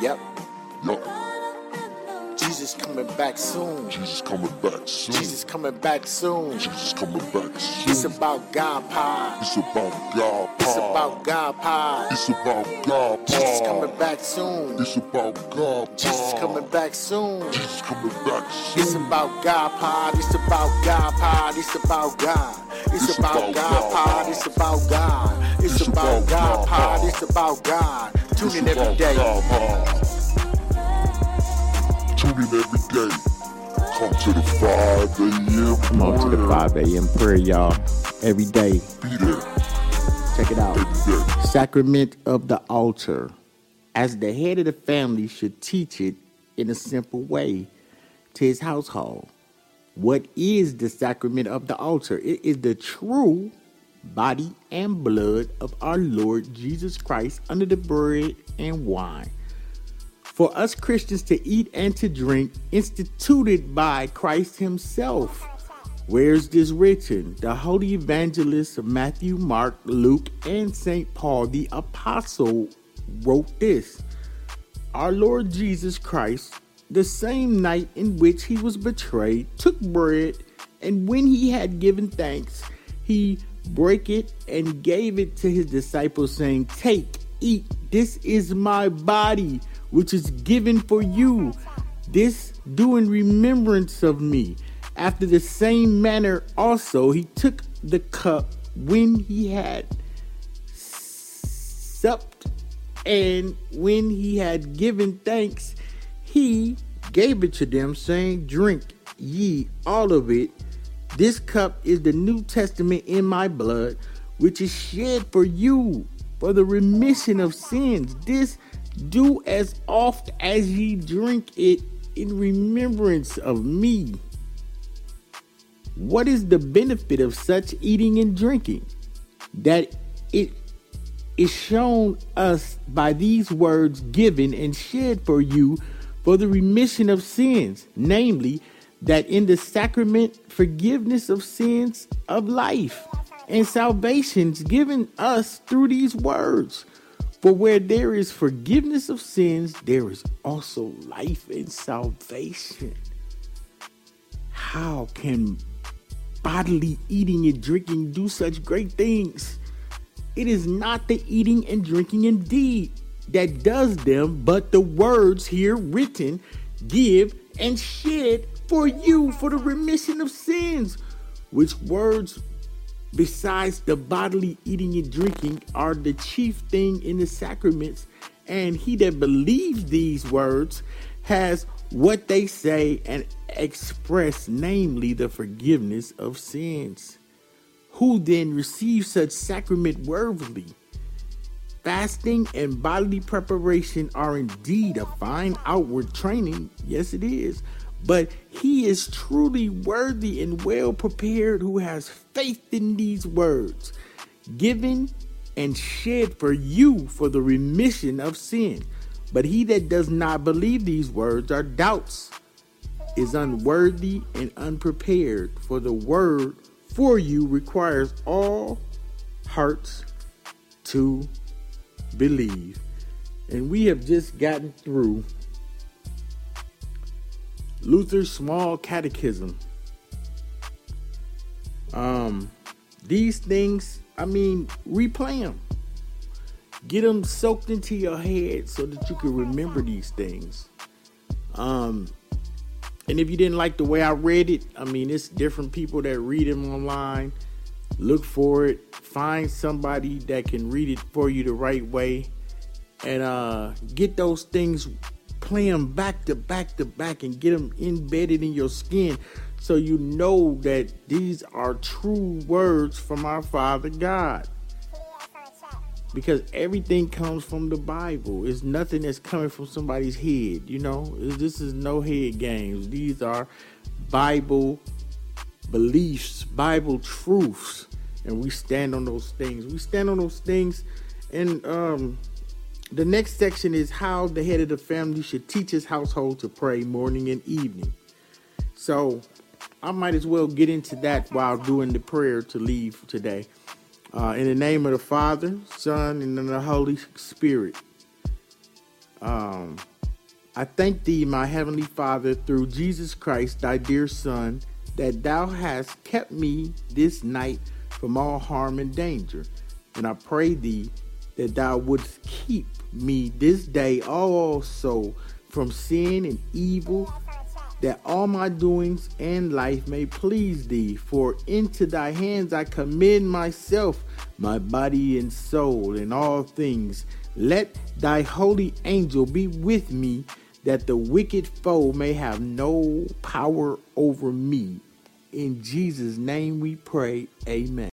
Yep. Yup. Jesus coming back soon. Jesus coming back soon. Jesus coming back soon. Jesus coming back soon. It's about God pie. It's about God It's about God pie. It's about God Jesus coming back soon. It's about God pie. Jesus coming back soon. Jesus coming back soon. It's about God pod. It's about God pod. It's about God. It's about God pod. It's about God. It's about God pod. It's about God. Tune in every day. Come on to the 5 a.m. prayer, y'all. Every day. Check it out. Sacrament of the altar. As the head of the family should teach it in a simple way to his household. What is the sacrament of the altar? It is the true body and blood of our Lord Jesus Christ under the bread and wine. For us Christians to eat and to drink, instituted by Christ Himself. Where's this written? The holy evangelists Matthew, Mark, Luke, and St. Paul, the apostle, wrote this Our Lord Jesus Christ, the same night in which he was betrayed, took bread, and when he had given thanks, he brake it and gave it to his disciples, saying, Take, eat, this is my body, which is given for you. This do in remembrance of me. After the same manner also he took the cup when he had supped, and when he had given thanks, he gave it to them, saying, Drink ye all of it. This cup is the New Testament in my blood, which is shed for you for the remission of sins. This do as oft as ye drink it in remembrance of me. What is the benefit of such eating and drinking? That it is shown us by these words given and shed for you for the remission of sins, namely, that in the sacrament forgiveness of sins of life and salvations given us through these words. For where there is forgiveness of sins, there is also life and salvation. How can bodily eating and drinking do such great things? It is not the eating and drinking indeed that does them, but the words here written give and shed for you for the remission of sins. Which words, besides the bodily eating and drinking, are the chief thing in the sacraments. And he that believes these words has what they say and express, namely the forgiveness of sins. Who then receives such sacrament worthily? Fasting and bodily preparation are indeed a fine outward training. Yes, it is. But he is truly worthy and well prepared who has faith in these words, given and shed for you for the remission of sin. But he that does not believe these words or doubts is unworthy and unprepared, for the word for you requires all hearts to believe. And we have just gotten through Luther's small catechism. Um, these things, I mean, replay them. Get them soaked into your head so that you can remember these things. Um, and if you didn't like the way I read it, I mean, it's different people that read them online. Look for it. Find somebody that can read it for you the right way, and uh, get those things, play them back to back to back, and get them embedded in your skin, so you know that these are true words from our Father God because everything comes from the Bible. It's nothing that's coming from somebody's head. You know, this is no head games. These are Bible beliefs, Bible truths, and we stand on those things. We stand on those things, and um, the next section is how the head of the family should teach his household to pray morning and evening. So I might as well get into that while doing the prayer to leave today. Uh, in the name of the Father, Son, and the Holy Spirit. Um, I thank thee, my heavenly Father, through Jesus Christ, thy dear Son, that thou hast kept me this night from all harm and danger. And I pray thee that thou wouldst keep me this day also from sin and evil, that all my doings and life may please thee. For into thy hands I commend myself, my body and soul, and all things. Let thy holy angel be with me, that the wicked foe may have no power over me. In Jesus' name we pray, amen.